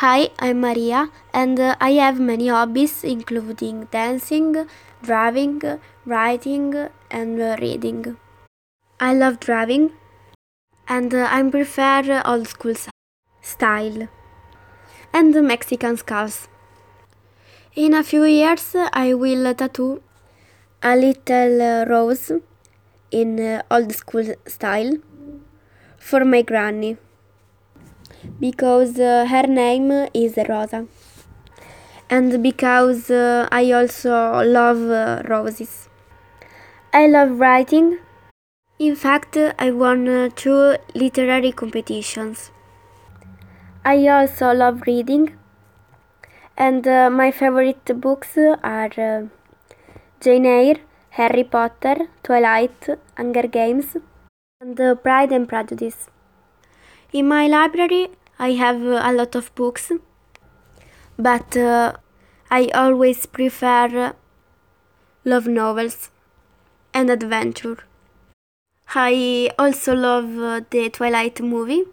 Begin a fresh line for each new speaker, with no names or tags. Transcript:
Hi, I'm Maria, and uh, I have many hobbies, including dancing, driving, writing, and uh, reading. I love driving, and uh, I prefer old school style and Mexican skulls. In a few years, I will tattoo a little rose in old school style for my granny because uh, her name is Rosa and because uh, I also love uh, roses. I love writing. In fact, I won two literary competitions. I also love reading, and uh, my favorite books are uh, Jane Eyre, Harry Potter, Twilight, Hunger Games, and uh, Pride and Prejudice. In my library, I have uh, a lot of books, but uh, I always prefer uh, love novels and adventure. I also love uh, the Twilight movie